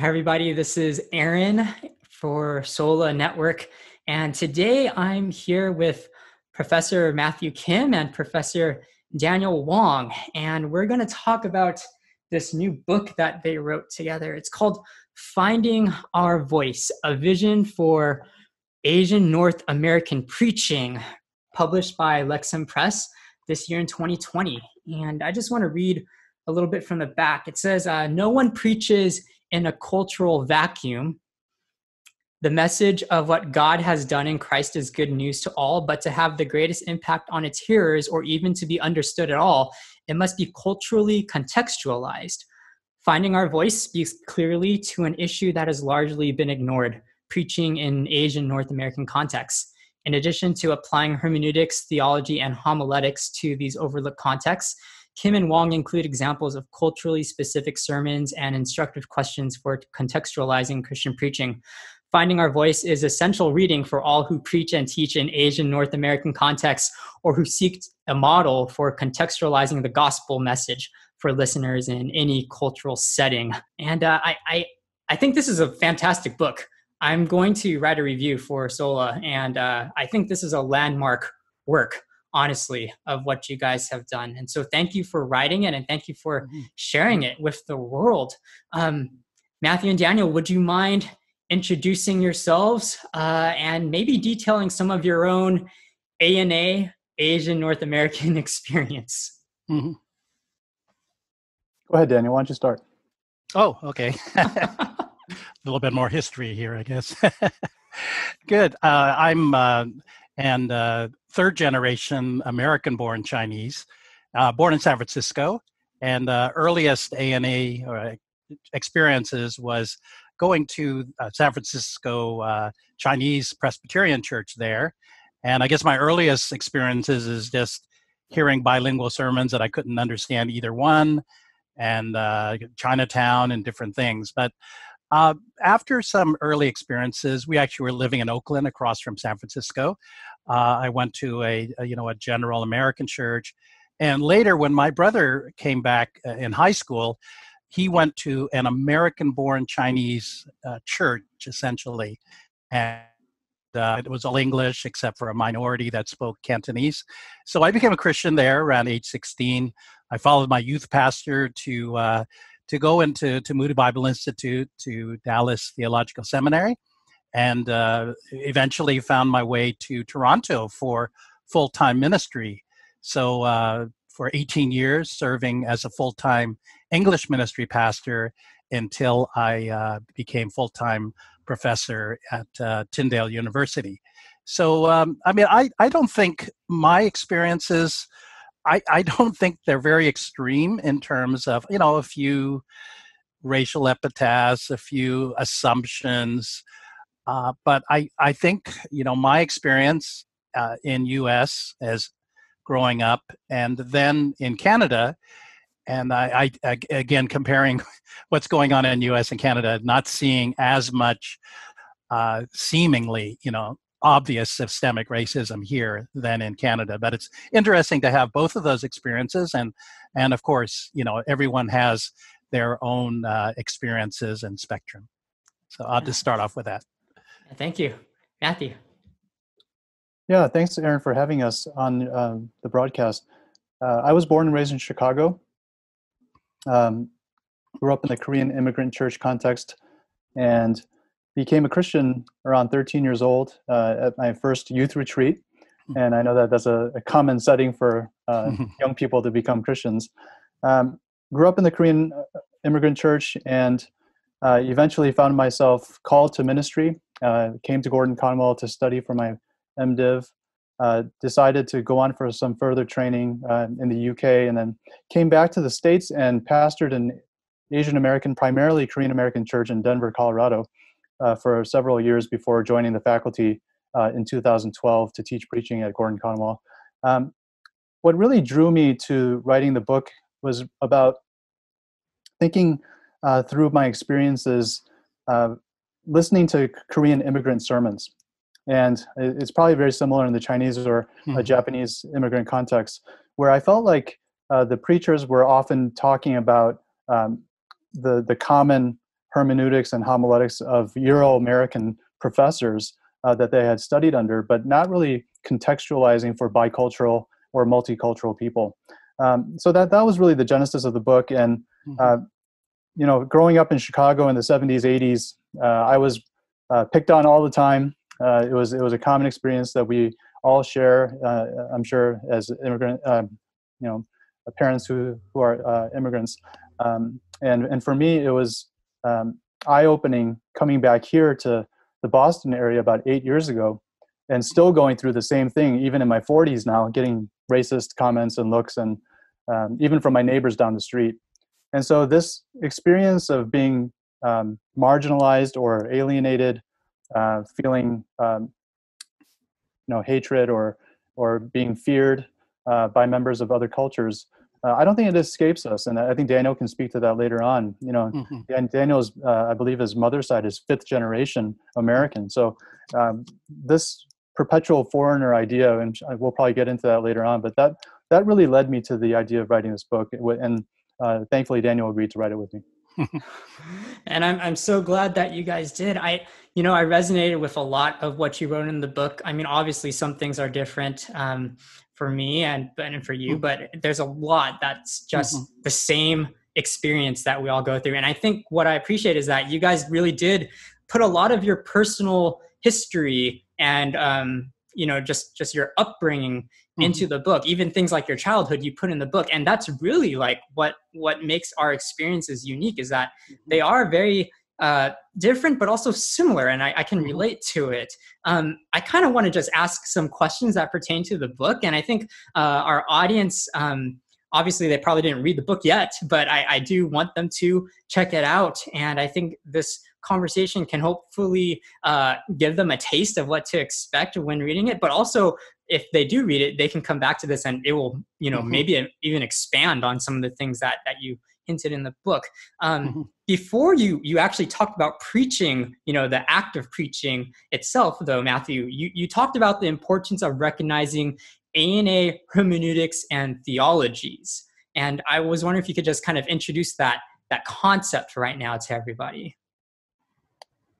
Hi, everybody. This is Aaron for Sola Network. And today I'm here with Professor Matthew Kim and Professor Daniel Wong. And we're going to talk about this new book that they wrote together. It's called Finding Our Voice A Vision for Asian North American Preaching, published by Lexham Press this year in 2020. And I just want to read a little bit from the back. It says, uh, No one preaches in a cultural vacuum. The message of what God has done in Christ is good news to all, but to have the greatest impact on its hearers or even to be understood at all, it must be culturally contextualized. Finding our voice speaks clearly to an issue that has largely been ignored preaching in Asian North American contexts. In addition to applying hermeneutics, theology, and homiletics to these overlooked contexts, Kim and Wong include examples of culturally specific sermons and instructive questions for contextualizing Christian preaching. Finding Our Voice is essential reading for all who preach and teach in Asian North American contexts or who seek a model for contextualizing the gospel message for listeners in any cultural setting. And uh, I, I, I think this is a fantastic book. I'm going to write a review for Sola, and uh, I think this is a landmark work honestly of what you guys have done. And so thank you for writing it and thank you for mm-hmm. sharing it with the world. Um, matthew and daniel would you mind introducing yourselves uh, and maybe detailing some of your own ana asian north american experience? Mm-hmm. go ahead daniel. Why don't you start? Oh okay. A little bit more history here i guess. Good. Uh, i'm uh, and uh, third generation American born Chinese, uh, born in San Francisco. And the earliest ANA uh, experiences was going to uh, San Francisco uh, Chinese Presbyterian Church there. And I guess my earliest experiences is just hearing bilingual sermons that I couldn't understand either one, and uh, Chinatown and different things. But uh, after some early experiences, we actually were living in Oakland, across from San Francisco. Uh, I went to a, a, you know a general American church, and later when my brother came back uh, in high school, he went to an American-born Chinese uh, church essentially, and uh, it was all English except for a minority that spoke Cantonese. So I became a Christian there around age 16. I followed my youth pastor to uh, to go into to Moody Bible Institute to Dallas Theological Seminary, and uh, eventually found my way to Toronto for full time ministry. So uh, for 18 years, serving as a full time English ministry pastor until I uh, became full time professor at uh, Tyndale University. So um, I mean, I I don't think my experiences I, I don't think they're very extreme in terms of, you know, a few racial epithets, a few assumptions. Uh, but I, I think, you know, my experience uh, in U.S. as growing up and then in Canada, and I, I, again comparing what's going on in U.S. and Canada, not seeing as much uh, seemingly, you know, obvious systemic racism here than in Canada. But it's interesting to have both of those experiences, and and of course, you know, everyone has their own uh, experiences and spectrum. So I'll just start off with that. Thank you, Matthew. Yeah, thanks, Aaron, for having us on um, the broadcast. Uh, I was born and raised in Chicago. Um, grew up in the Korean immigrant church context, and became a Christian around 13 years old uh, at my first youth retreat. And I know that that's a, a common setting for uh, young people to become Christians. Um, grew up in the Korean uh, immigrant church and uh, eventually found myself called to ministry. Uh, came to Gordon Conwell to study for my MDiv. Uh, decided to go on for some further training in the UK and then came back to the States and pastored an Asian American, primarily Korean American church in Denver, Colorado uh, for several years before joining the faculty uh, in 2012 to teach preaching at Gordon Conwell. Um, what really drew me to writing the book was about thinking uh, through my experiences uh, listening to Korean immigrant sermons. And it's probably very similar in the Chinese or mm-hmm. Japanese immigrant context, where I felt like uh, the preachers were often talking about um, the, the common hermeneutics and homiletics of Euro American professors uh, that they had studied under, but not really contextualizing for bicultural or multicultural people. Um, so that that was really the genesis of the book. And mm-hmm. uh, you know, growing up in Chicago in the 70s, 80s, uh, I was uh, picked on all the time. Uh, it was it was a common experience that we all share. Uh, I'm sure as immigrant, um, you know, parents who who are immigrants. Um, and and for me, it was um, eye opening coming back here to the Boston area about eight years ago and still going through the same thing, even in my 40s now, getting racist comments and looks, and um, even from my neighbors down the street. And so, this experience of being um, marginalized or alienated, uh, feeling um, you know hatred or or being feared uh, by members of other cultures, uh, I don't think it escapes us, and I think Daniel can speak to that later on. You know, mm-hmm. and Daniel's, uh, I believe, his mother's side is fifth generation American. So um, this perpetual foreigner idea, and we'll probably get into that later on. But that that really led me to the idea of writing this book, and uh, thankfully Daniel agreed to write it with me. and I'm I'm so glad that you guys did. I you know I resonated with a lot of what you wrote in the book. I mean, obviously some things are different. Um, for me and and for you, mm-hmm. but there's a lot that's just mm-hmm. the same experience that we all go through. And I think what I appreciate is that you guys really did put a lot of your personal history and um, you know just just your upbringing mm-hmm. into the book even things like your childhood you put in the book and that's really like what what makes our experiences unique is that mm-hmm. they are very uh, different but also similar and i, I can mm-hmm. relate to it um, i kind of want to just ask some questions that pertain to the book and i think uh, our audience um, obviously they probably didn't read the book yet but I, I, do want them to check it out and i think this conversation can hopefully uh, give them a taste of what to expect when reading it but also if they do read it they can come back to this and it will you know mm-hmm. maybe even expand on some of the things that that you hinted in the book. Um, mm-hmm. Before you you actually talked about preaching, you know, the act of preaching itself, though, Matthew, you, you talked about the importance of recognizing ANA hermeneutics and theologies. And I was wondering if you could just kind of introduce that that concept right now to everybody.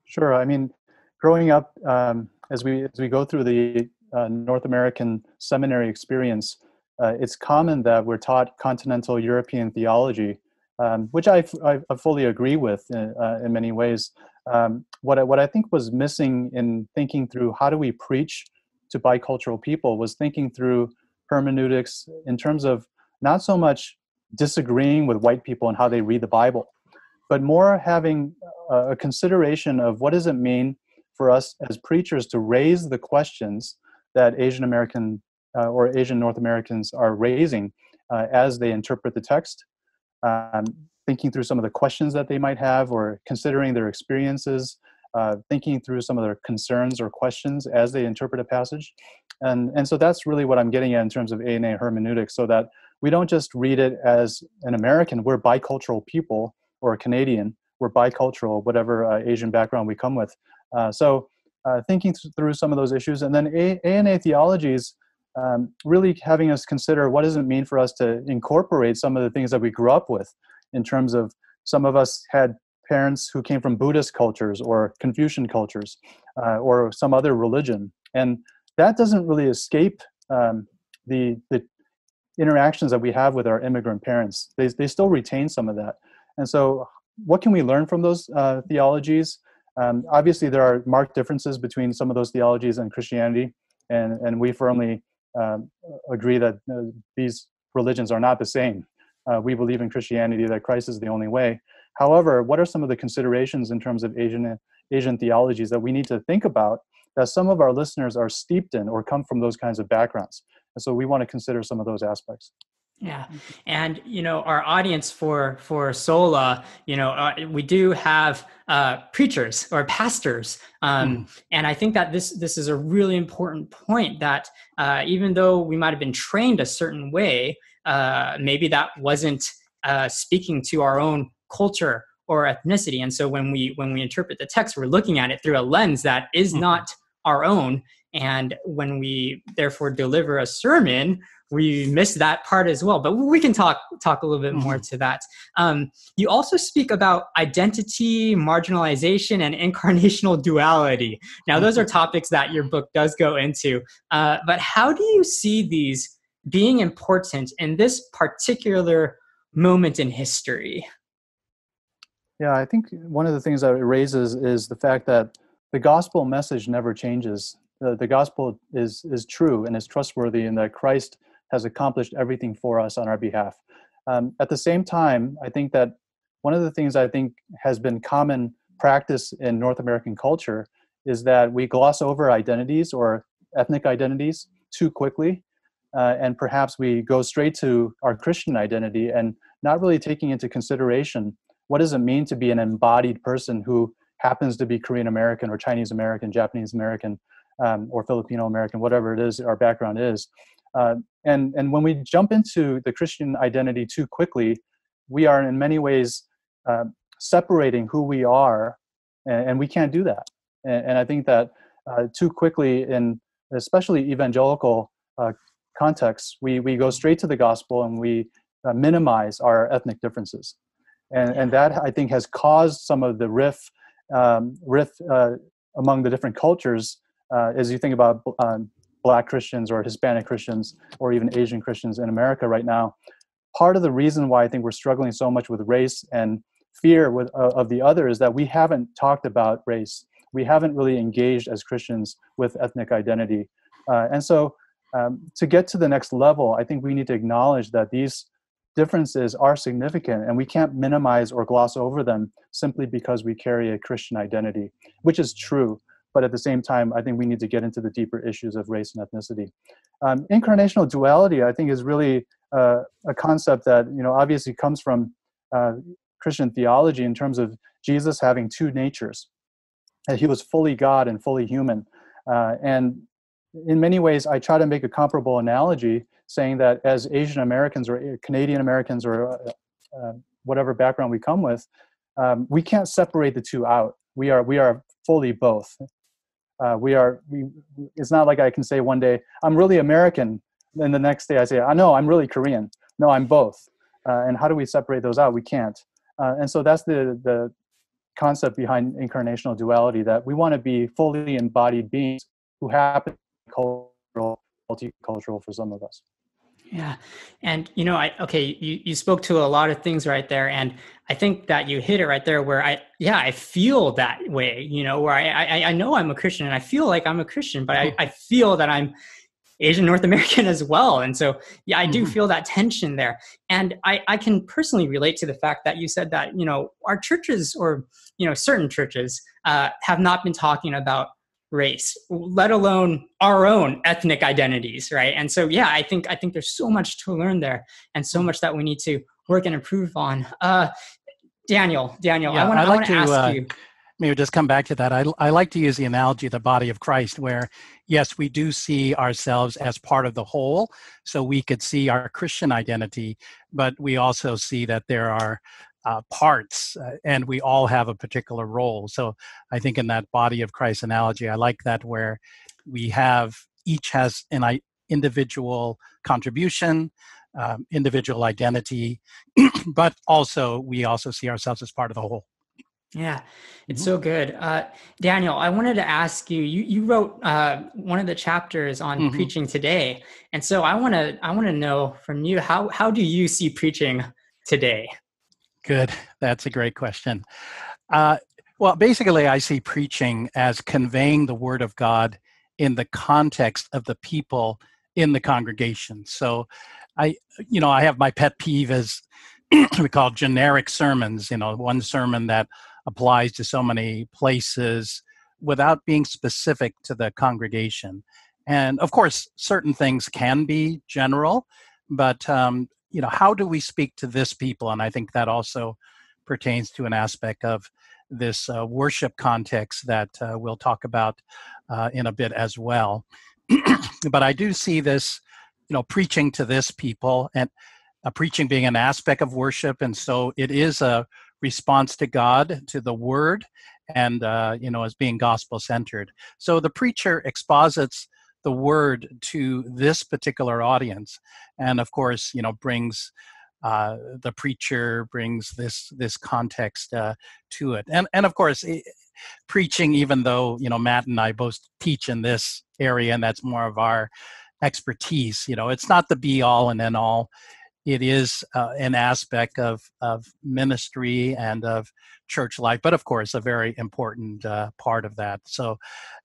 Sure. I mean, growing up, um, as we as we go through the uh, North American seminary experience, uh, it's common that we're taught continental European theology um, which I, I, fully agree with in, uh, uh, in many ways. Um, what, I, what I think was missing in thinking through how do we preach to bicultural people was thinking through hermeneutics in terms of not so much disagreeing with white people and how they read the Bible, but more having a, consideration of what does it mean for us as preachers to raise the questions that Asian American uh, or Asian North Americans are raising uh, as they interpret the text um, thinking through some of the questions that they might have or considering their experiences, uh, thinking through some of their concerns or questions as they interpret a passage. And, and so that's really what I'm getting at in terms of ANA hermeneutics, so that we don't just read it as an American, we're bicultural people, or a Canadian, we're bicultural, whatever uh, Asian background we come with. Uh, so uh, thinking th- through some of those issues, and then a- ANA theologies um, really having us consider what does it mean for us to incorporate some of the things that we grew up with in terms of some of us had parents who came from buddhist cultures or confucian cultures uh, or some other religion. And that doesn't really escape um, the, the interactions that we have with our immigrant parents. They, they still retain some of that and so what can we learn from those uh, theologies um, obviously there are marked differences between some of those theologies and christianity and, and we firmly um, agree that uh, these religions are not the same. Uh, we believe in Christianity that Christ is the only way. However, what are some of the considerations in terms of Asian Asian theologies that we need to think about that some of our listeners are steeped in or come from those kinds of backgrounds? And so we want to consider some of those aspects. Yeah, and you know our audience for for Sola, you know, uh, we do have uh, preachers or pastors, um, mm. and I think that this this is a really important point. That uh, even though we might have been trained a certain way, uh, maybe that wasn't uh, speaking to our own culture or ethnicity. And so when we when we interpret the text, we're looking at it through a lens that is mm. not our own. And when we therefore deliver a sermon we missed that part as well. But we can talk talk a little bit more mm-hmm. to that. Um, you also speak about identity, marginalization, and incarnational duality. Now, those are mm-hmm. topics that your book does go into. Uh, but how do you see these being important in this particular moment in history? Yeah, I think one of the things that it raises is the fact that the gospel message never changes. The, the gospel is is true and is trustworthy, and that Christ has accomplished everything for us on our behalf. Um, at the same time, I think that one of the things I think has been common practice in North American culture is that we gloss over identities or ethnic identities too quickly, uh, and perhaps we go straight to our Christian identity and not really taking into consideration what does it mean to be an embodied person who happens to be Korean American or Chinese American, Japanese American, um, or Filipino American, whatever it is our background is. Uh, and and when we jump into the Christian identity too quickly, we are in many ways uh, separating who we are, and, and, we can't do that. And, and I think that uh, too quickly, in especially evangelical uh, contexts, we we go straight to the gospel and we uh, minimize our ethnic differences, and and that I think has caused some of the rift um, rift uh, among the different cultures as you think about um, black Christians or Hispanic Christians or even Asian Christians in America right now. Part of the reason why I think we're struggling so much with race and fear with, uh, of the other is that we haven't talked about race. We haven't really engaged as Christians with ethnic identity. Uh, and so um, to get to the next level, I think we need to acknowledge that these differences are significant and we can't minimize or gloss over them simply because we carry a Christian identity, which is true but at the same time, I think we need to get into the deeper issues of race and ethnicity. Um, incarnational duality, I think, is really uh, a concept that you know obviously comes from uh, Christian theology in terms of Jesus having two natures. That he was fully God and fully human, uh, and in many ways, I try to make a comparable analogy, saying that as Asian Americans or Canadian Americans or uh, uh, whatever background we come with, um, we can't separate the two out. We are we are fully both uh, we are we it's not like i can say one day i'm really american and the next day i say i know i'm really korean. No i'm both. Uh, and how do we separate those out? We can't. Uh, and so that's the the concept behind incarnational duality that we want to be fully embodied beings who happen to be cultural multicultural for some of us yeah. And you know, I okay, you, you spoke to a lot of things right there. And I think that you hit it right there where I yeah, I feel that way, you know, where I I, I know I'm a Christian and I feel like I'm a Christian, but I, I feel that I'm Asian North American as well. And so yeah, I do mm-hmm. feel that tension there. And I, I can personally relate to the fact that you said that, you know, our churches or, you know, certain churches uh, have not been talking about race let alone our own ethnic identities right? And so yeah i think i think there's so much to learn there and so much that we need to work and improve on. Uh daniel daniel yeah, i want like to ask uh, you. maybe just come back to that. I, I like to use the analogy of the body of christ where yes we do see ourselves as part of the whole so we could see our christian identity but we also see that there are uh, parts, uh, and we all have a particular role. So I think in that body of Christ analogy, I like that where we have each has an individual contribution, um, individual identity, but also we also see ourselves as part of the whole. Yeah, it's mm-hmm. so good. Uh, Daniel, I wanted to ask you. You, you wrote uh, one of the chapters on mm-hmm. preaching today, and so I want to I want to know from you how how do you see preaching today? Good. That's a great question. Uh, well, basically, I see preaching as conveying the word of God in the context of the people in the congregation. So, I, you know, I have my pet peeve as we call generic sermons. You know, one sermon that applies to so many places without being specific to the congregation. And of course, certain things can be general, but um, you know how do we speak to this people? And i think that also pertains to an aspect of this uh, worship context that uh, we'll talk about uh, in a bit as well. But i do see this you know preaching to this people and uh, preaching being an aspect of worship. And so it is a response to god to the word and uh, you know as being gospel centered so the preacher exposits the word to this particular audience and of course you know brings uh, the preacher brings this this context uh, to it. And and of course it, preaching even though you know matt and i both teach in this area and that's more of our expertise you know it's not the be all and end all. It is uh, an aspect of of ministry and of church life but of course a very important uh, part of that. So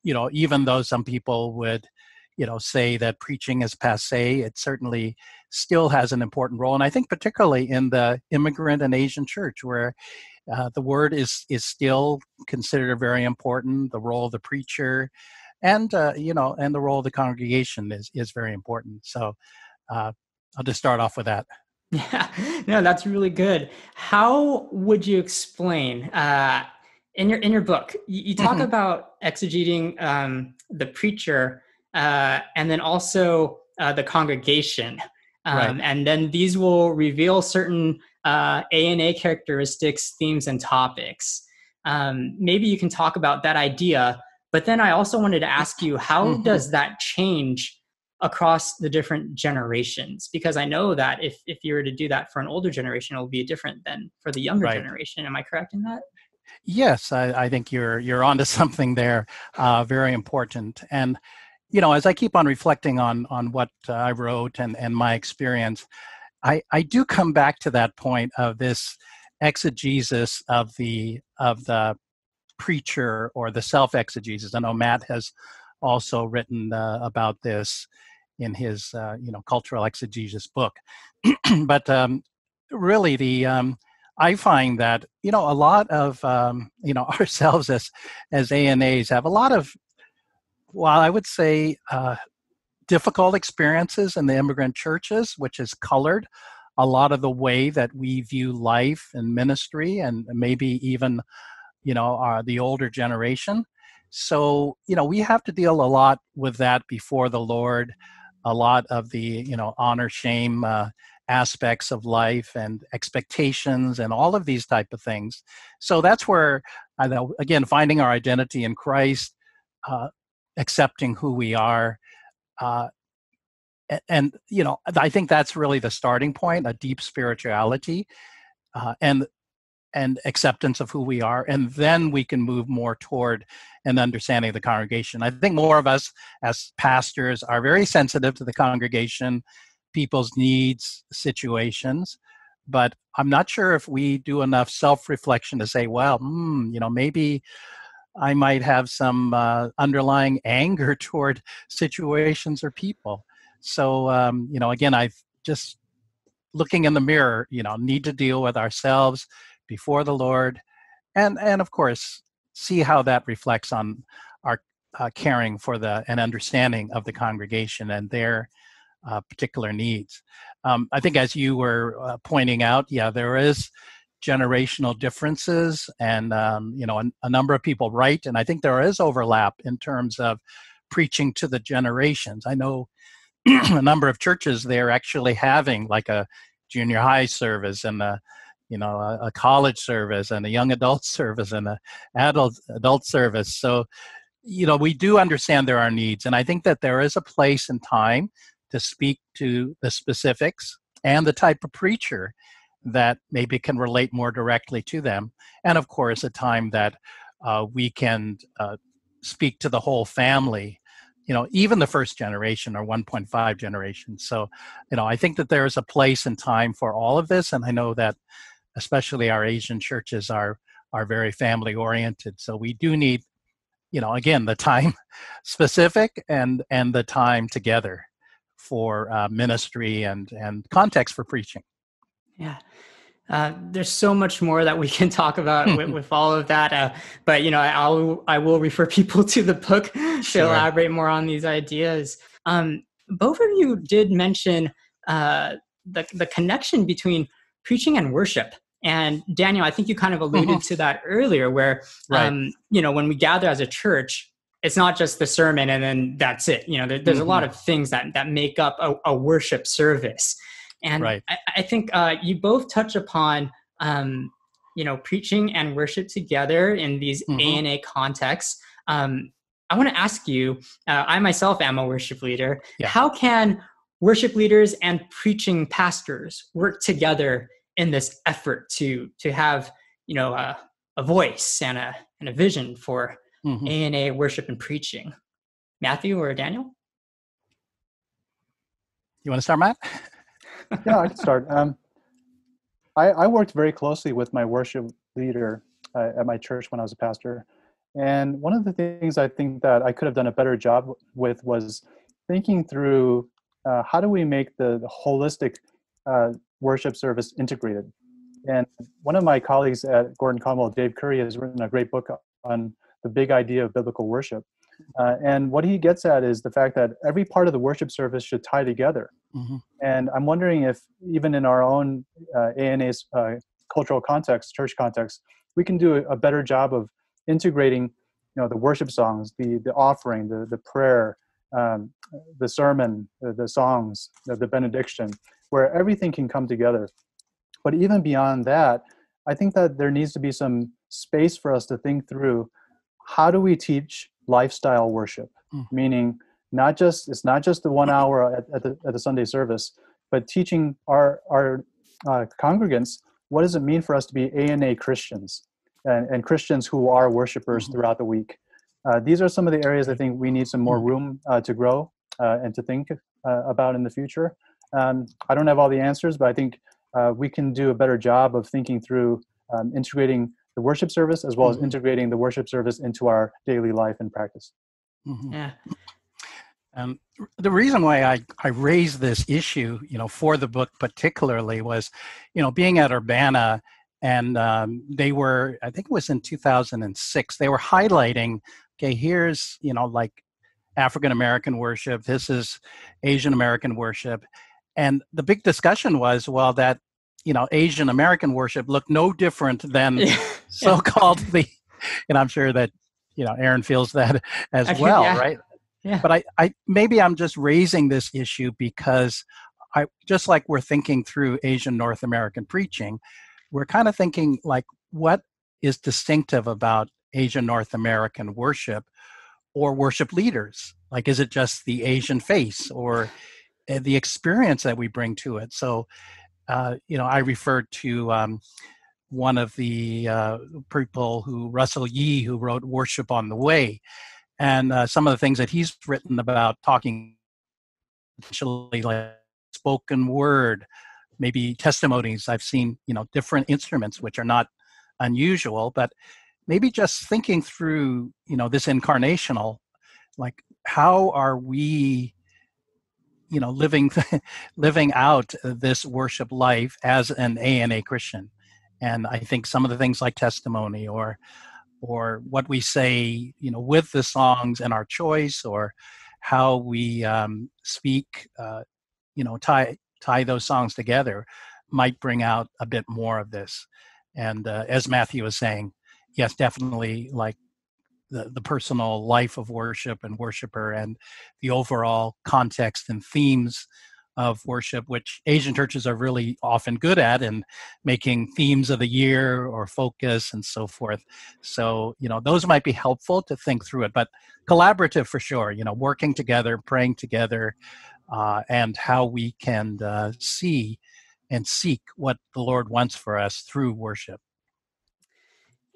you know even though some people would you know say that preaching is passe it certainly still has an important role and i think particularly in the immigrant and asian church where uh, the word is is still considered very important the role of the preacher and uh, you know and the role of the congregation is is very important so uh, i'll just start off with that yeah no that's really good how would you explain uh, in your in your book you, you talk mm-hmm. about exegeting um, the preacher uh, and then also uh, the congregation. Um, right. And then these will reveal certain uh, ANA characteristics, themes, and topics. Um, maybe you can talk about that idea. But then I also wanted to ask you, how mm-hmm. does that change across the different generations? Because I know that if, if you were to do that for an older generation, it will be different than for the younger right. generation. Am I correct in that? Yes, I, I, think you're you're onto something there, uh, very important. And you know, as I keep on reflecting on on what uh, I wrote and and my experience, I I do come back to that point of this exegesis of the of the preacher or the self exegesis. I know Matt has also written uh, about this in his uh, you know cultural exegesis book, but um, really the um, I find that you know a lot of um, you know ourselves as as ANAs have a lot of well, I would say uh, difficult experiences in the immigrant churches, which has colored a lot of the way that we view life and ministry, and maybe even, you know, uh, the older generation. So, you know, we have to deal a lot with that before the Lord, a lot of the, you know, honor, shame uh, aspects of life and expectations and all of these type of things. So that's where, i know again, finding our identity in Christ, uh, accepting who we are uh, and you know i think that's really the starting point a deep spirituality uh, and and acceptance of who we are and then we can move more toward an understanding of the congregation. I think more of us as pastors are very sensitive to the congregation people's needs situations but i'm not sure if we do enough self-reflection to say well hmm, you know maybe I might have some uh, underlying anger toward situations or people. So, um, you know, again, I've just looking in the mirror, you know, need to deal with ourselves before the Lord, and and of course, see how that reflects on our uh, caring for the and understanding of the congregation and their uh, particular needs. Um, I think, as you were uh, pointing out, yeah, there is generational differences and um, you know a, a, number of people write and i think there is overlap in terms of preaching to the generations. I know a number of churches they're actually having like a junior high service and a you know a, a college service and a young adult service and a adult adult service. So you know we do understand there are needs and i think that there is a place and time to speak to the specifics and the type of preacher that maybe can relate more directly to them. And of course, a time that uh, we can uh, speak to the whole family, you know, even the first generation or 1.5 generation. So, you know, I think that there is a place and time for all of this. And I know that especially our Asian churches are are very family oriented. So we do need, you know, again, the time specific and and the time together for uh, ministry and and context for preaching. Yeah. Uh, there's so much more that we can talk about with, with, all of that, uh, but you know, I'll I will refer people to the book to sure. elaborate more on these ideas. Um, both of you did mention uh, the the connection between preaching and worship, and Daniel, I think you kind of alluded mm-hmm. to that earlier, where right. um, you know when we gather as a church, it's not just the sermon and then that's it. You know, there, there's mm-hmm. a lot of things that that make up a, a worship service. And right. I, I, think uh, you both touch upon, um, you know, preaching and worship together in these mm-hmm. ANA contexts. Um, I want to ask you. Uh, I myself am a worship leader. Yeah. How can worship leaders and preaching pastors work together in this effort to to have you know a, a voice and a and a vision for Mhm. ANA worship and preaching? Matthew or Daniel? You want to start, Matt? yeah, I can start. Um, I, I worked very closely with my worship leader uh, at my church when I was a pastor. And one of the things I think that I could have done a better job with was thinking through uh, how do we make the, the holistic uh, worship service integrated. And one of my colleagues at Gordon Conwell, Dave Currie, has written a great book on the big idea of biblical worship. Uh, and what he gets at is the fact that every part of the worship service should tie together. Mhm. And I'm wondering if even in our own uh, ANA's uh, cultural context, church context, we can do a, a better job of integrating, you know, the worship songs, the the offering, the the prayer, um, the sermon, the, the songs, the, the benediction, where everything can come together. But even beyond that, I think that there needs to be some space for us to think through how do we teach lifestyle worship, Mm. meaning not just it's not just the one hour at, at, the, at the Sunday service, but teaching our our uh, congregants what does it mean for us to be ANA Christians and, and Christians who are worshipers Mhm. throughout the week. Uh, these are some of the areas I think we need some more room uh, to grow uh, and to think uh, about in the future. Um, I don't have all the answers, but I think uh, we can do a better job of thinking through um, integrating the worship service as well as Mhm. integrating the worship service into our daily life and practice. Mhm. Yeah. Um, the reason why I, I raised this issue, you know, for the book particularly was, you know, being at Urbana and um, they were, I think it was in 2006, they were highlighting, okay, here's, you know, like African American worship, this is Asian American worship. And the big discussion was, well, that, you know, Asian American worship looked no different than Yeah. so-called the, and I'm sure that, you know, Aaron feels that as well, yeah. right? Yeah. but I, I maybe i'm just raising this issue because i just like we're thinking through asian north american preaching we're kind of thinking like what is distinctive about asian north american worship or worship leaders like is it just the asian face or uh, the experience that we bring to it so uh, you know i referred to um, one of the uh, people who russell yee who wrote worship on the way. And uh, some of the things that he's written about talking actually like spoken word maybe testimonies. I've seen you know different instruments which are not unusual but maybe just thinking through you know this incarnational like how are we you know living living out this worship life as an ana christian and i think some of the things like testimony or or what we say, you know, with the songs and our choice, or how we um, speak, uh, you know, tie tie those songs together, might bring out a bit more of this. And uh, as Matthew was saying, yes, definitely, like the the personal life of worship and worshiper, and the overall context and themes of worship, which Asian churches are really often good at, and making themes of the year or focus and so forth. So, you know, those might be helpful to think through it, but collaborative for sure, you know, working together, praying together, uh, and how we can uh, see and seek what the Lord wants for us through worship.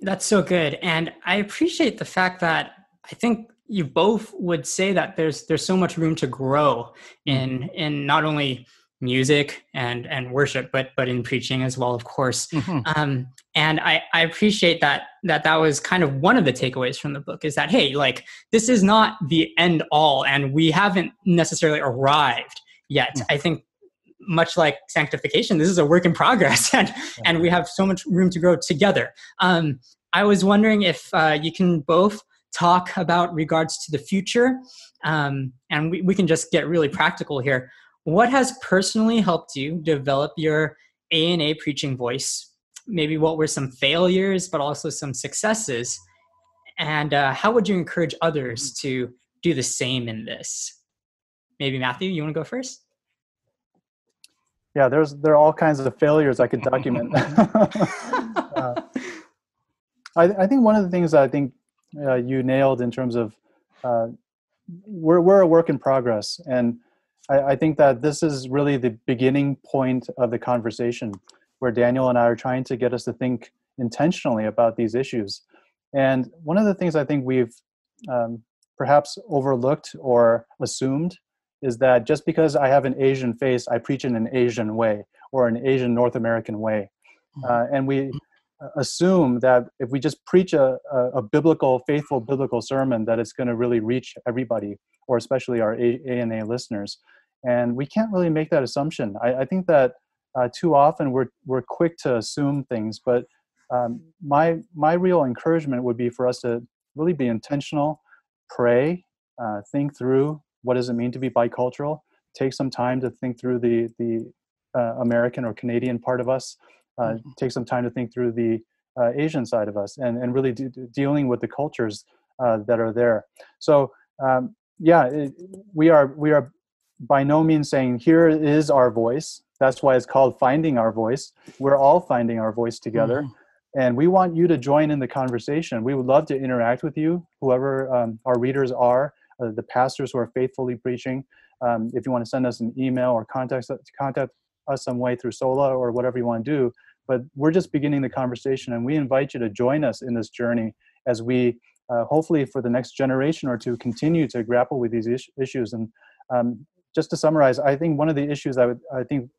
That's so good. And I appreciate the fact that I think you both would say that there's there's so much room to grow in in not only music and and worship but but in preaching as well of course Mhm. um and i i appreciate that that that was kind of one of the takeaways from the book is that hey like this is not the end all and we haven't necessarily arrived yet Yeah. i think much like sanctification this is a work in progress and and we have so much room to grow together. Um i was wondering if uh, you can both talk about regards to the future um, and we, we can just get really practical here. What has personally helped you develop your ana preaching voice? Maybe what were some failures but also some successes? And uh, how would you encourage others to do the same in this? Maybe matthew you want to go first Yeah, there's there are all kinds of failures I could document. Uh, I, I think one of the things that I think uh, you nailed in terms of uh, we're we're a work in progress, and I, I think that this is really the beginning point of the conversation, where Daniel and I are trying to get us to think intentionally about these issues. And one of the things I think we've um, perhaps overlooked or assumed is that just because I have an Asian face, I preach in an Asian way or an Asian North American way. Mm-hmm. Uh, and we assume that if we just preach a, a, a biblical, faithful biblical sermon, that it's going to really reach everybody, or especially our a- ANA listeners. And we can't really make that assumption. I, I think that uh, too often we're, we're quick to assume things, but um, my, my real encouragement would be for us to really be intentional, pray, uh, think through what does it mean to be bicultural, take some time to think through the, the uh, American or Canadian part of us, uh, mm-hmm. take some time to think through the uh, Asian side of us, and, and really de- dealing with the cultures uh, that are there. So, um, yeah, it, we are we are by no means saying here is our voice. That's why it's called finding our voice. We're all finding our voice together. Mm-hmm and we want you to join in the conversation. We would love to interact with you, whoever um, our readers are, uh, the pastors who are faithfully preaching. Um, if you want to send us an email or contact contact us some way through Sola or whatever you want to do, but we're just beginning the conversation, and we invite you to join us in this journey as we uh, hopefully for the next generation or two continue to grapple with these is- issues. And um, just to summarize, I think one of the issues I would I think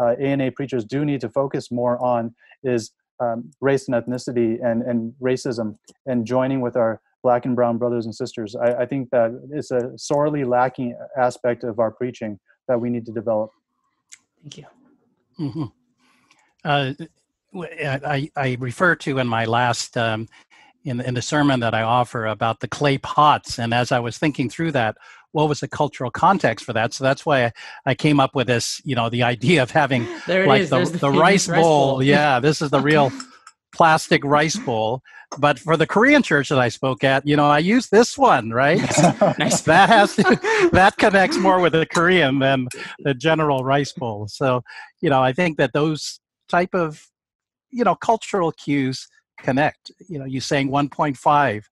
uh, ANA preachers do need to focus more on is um, race and ethnicity and, and racism and joining with our black and brown brothers and sisters. I, I think that it's a sorely lacking aspect of our preaching that we need to develop. Thank you. Mm-hmm. Uh, I, I refer to in my last um, in, in the sermon that I offer about the clay pots, and as I was thinking through that, what was the cultural context for that? So that's why I, I came up with this, you know, the idea of having like the, the, the rice, bowl. rice bowl. yeah, this is the real plastic rice bowl. But for the Korean church that I spoke at, you know, I use this one, right? nice. that has to, that connects more with the Korean than the general rice bowl. So, you know, I think that those type of, you know, cultural cues connect. You know, you saying 1.5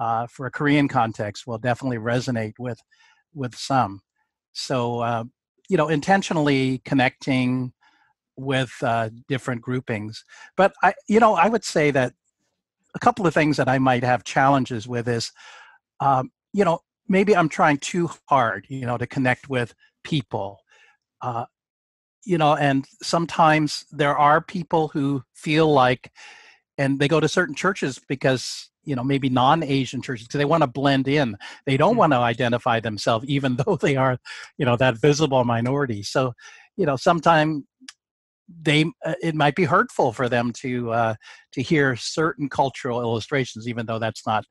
uh, for a Korean context will definitely resonate with with some. So uh, you know, intentionally connecting with uh, different groupings. But I, you know, I would say that a couple of things that I might have challenges with is, um, you know, maybe I'm trying too hard, you know, to connect with people. Uh, you know, and sometimes there are people who feel like, and they go to certain churches because you know maybe non-asian churches because they want to blend in they don't mm-hmm. want to identify themselves even though they are you know that visible minority so you know sometimes they uh, it might be hurtful for them to uh, to hear certain cultural illustrations even though that's not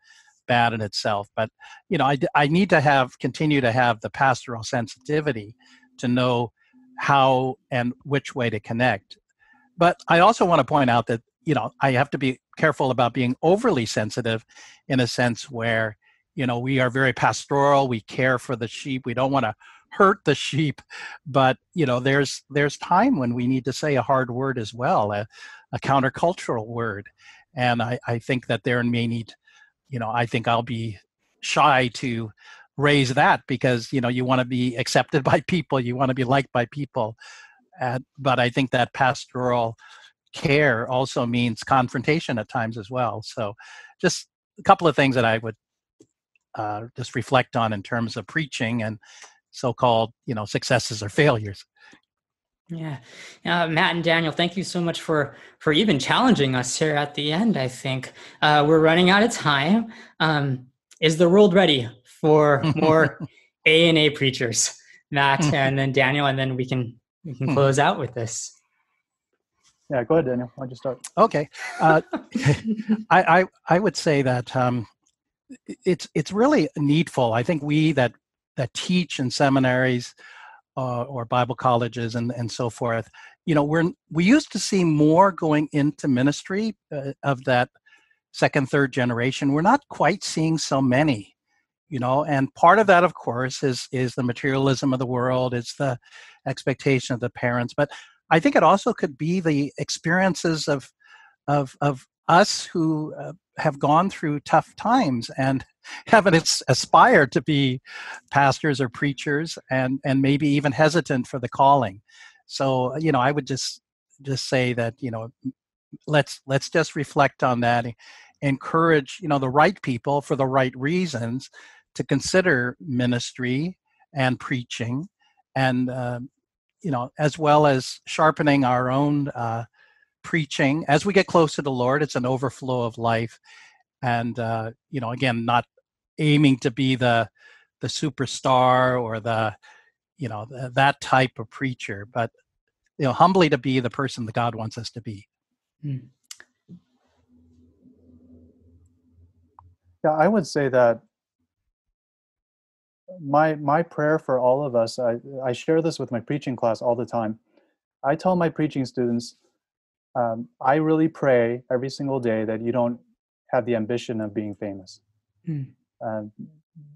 bad in itself. But you know I, I need to have continue to have the pastoral sensitivity to know how and which way to connect. But i also want to point out that you know i have to be careful about being overly sensitive in a sense where you know we are very pastoral we care for the sheep we don't want to hurt the sheep but you know there's there's time when we need to say a hard word as well a, a countercultural word and I, I think that there may need you know i think i'll be shy to raise that because you know you want to be accepted by people you want to be liked by people uh, but i think that pastoral care also means confrontation at times as well. So, just a couple of things that I would uh, just reflect on in terms of preaching and so-called, you know, successes or failures. Yeah, uh, Matt and Daniel, thank you so much for for even challenging us here at the end. I think uh, we're running out of time. Um, is the world ready for more A and A preachers, Matt, and then Daniel, and then we can we can close out with this. Yeah, go ahead, Daniel. Why don't you start? Okay, uh, I, I I would say that um, it's it's really needful. I think we that that teach in seminaries uh, or Bible colleges and and so forth, you know, we're we used to see more going into ministry uh, of that second, third generation. We're not quite seeing so many, you know, and part of that, of course, is is the materialism of the world. It's the expectation of the parents, but I think it also could be the experiences of of of us who uh, have gone through tough times and haven't aspired to be pastors or preachers and and maybe even hesitant for the calling. So you know i would just just say that you know let's let's just reflect on that. Encourage you know the right people for the right reasons to consider ministry and preaching and uh, you know as well as sharpening our own uh, preaching. As we get close to the lord it's an overflow of life. And uh, you know again not aiming to be the the superstar or the you know the, that type of preacher but you know humbly to be the person that god wants us to be. Mm. yeah i would say that my my prayer for all of us i i share this with my preaching class all the time. I tell my preaching students um, i really pray every single day that you don't have the ambition of being famous mm.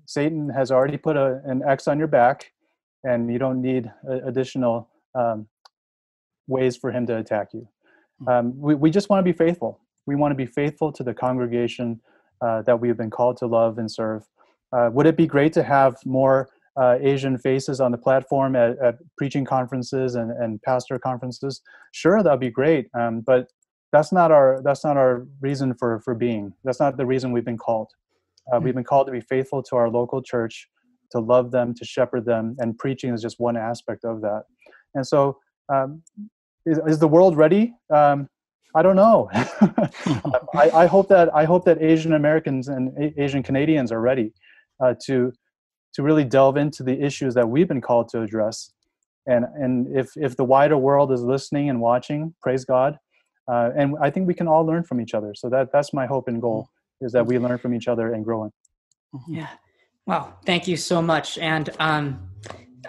satan has already put a, an x on your back and you don't need additional um, ways for him to attack you hmm. um, we, we just want to be faithful we want to be faithful to the congregation uh, that we've been called to love and serve uh, would it be great to have more uh, Asian faces on the platform at, at preaching conferences and, and, pastor conferences? Sure, that'd be great. Um, but that's not our that's not our reason for for being. That's not the reason we've been called. Uh, mm-hmm. We've been called to be faithful to our local church, to love them, to shepherd them, and preaching is just one aspect of that. And so, um, is, is, the world ready? Um, I don't know. I, I, hope that I hope that Asian Americans and A- Asian Canadians are ready uh, to to really delve into the issues that we've been called to address. And and if if the wider world is listening and watching, praise God. Uh, and I think we can all learn from each other. So that that's my hope and goal is that we learn from each other and grow. Mm-hmm. Yeah. Wow. Thank you so much. And um,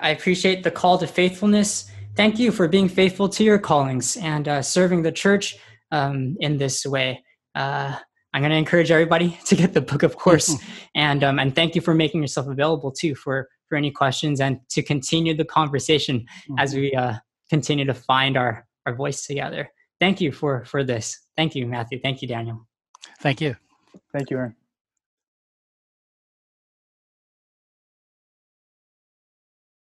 I appreciate the call to faithfulness. Thank you for being faithful to your callings and uh, serving the church um, in this way. Uh, I'm going to encourage everybody to get the book, of course, and um, and thank you for making yourself available too for for any questions and to continue the conversation mm-hmm. as we uh, continue to find our our voice together. Thank you for for this. Thank you, Matthew. Thank you, Daniel. Thank you. Thank you, Aaron.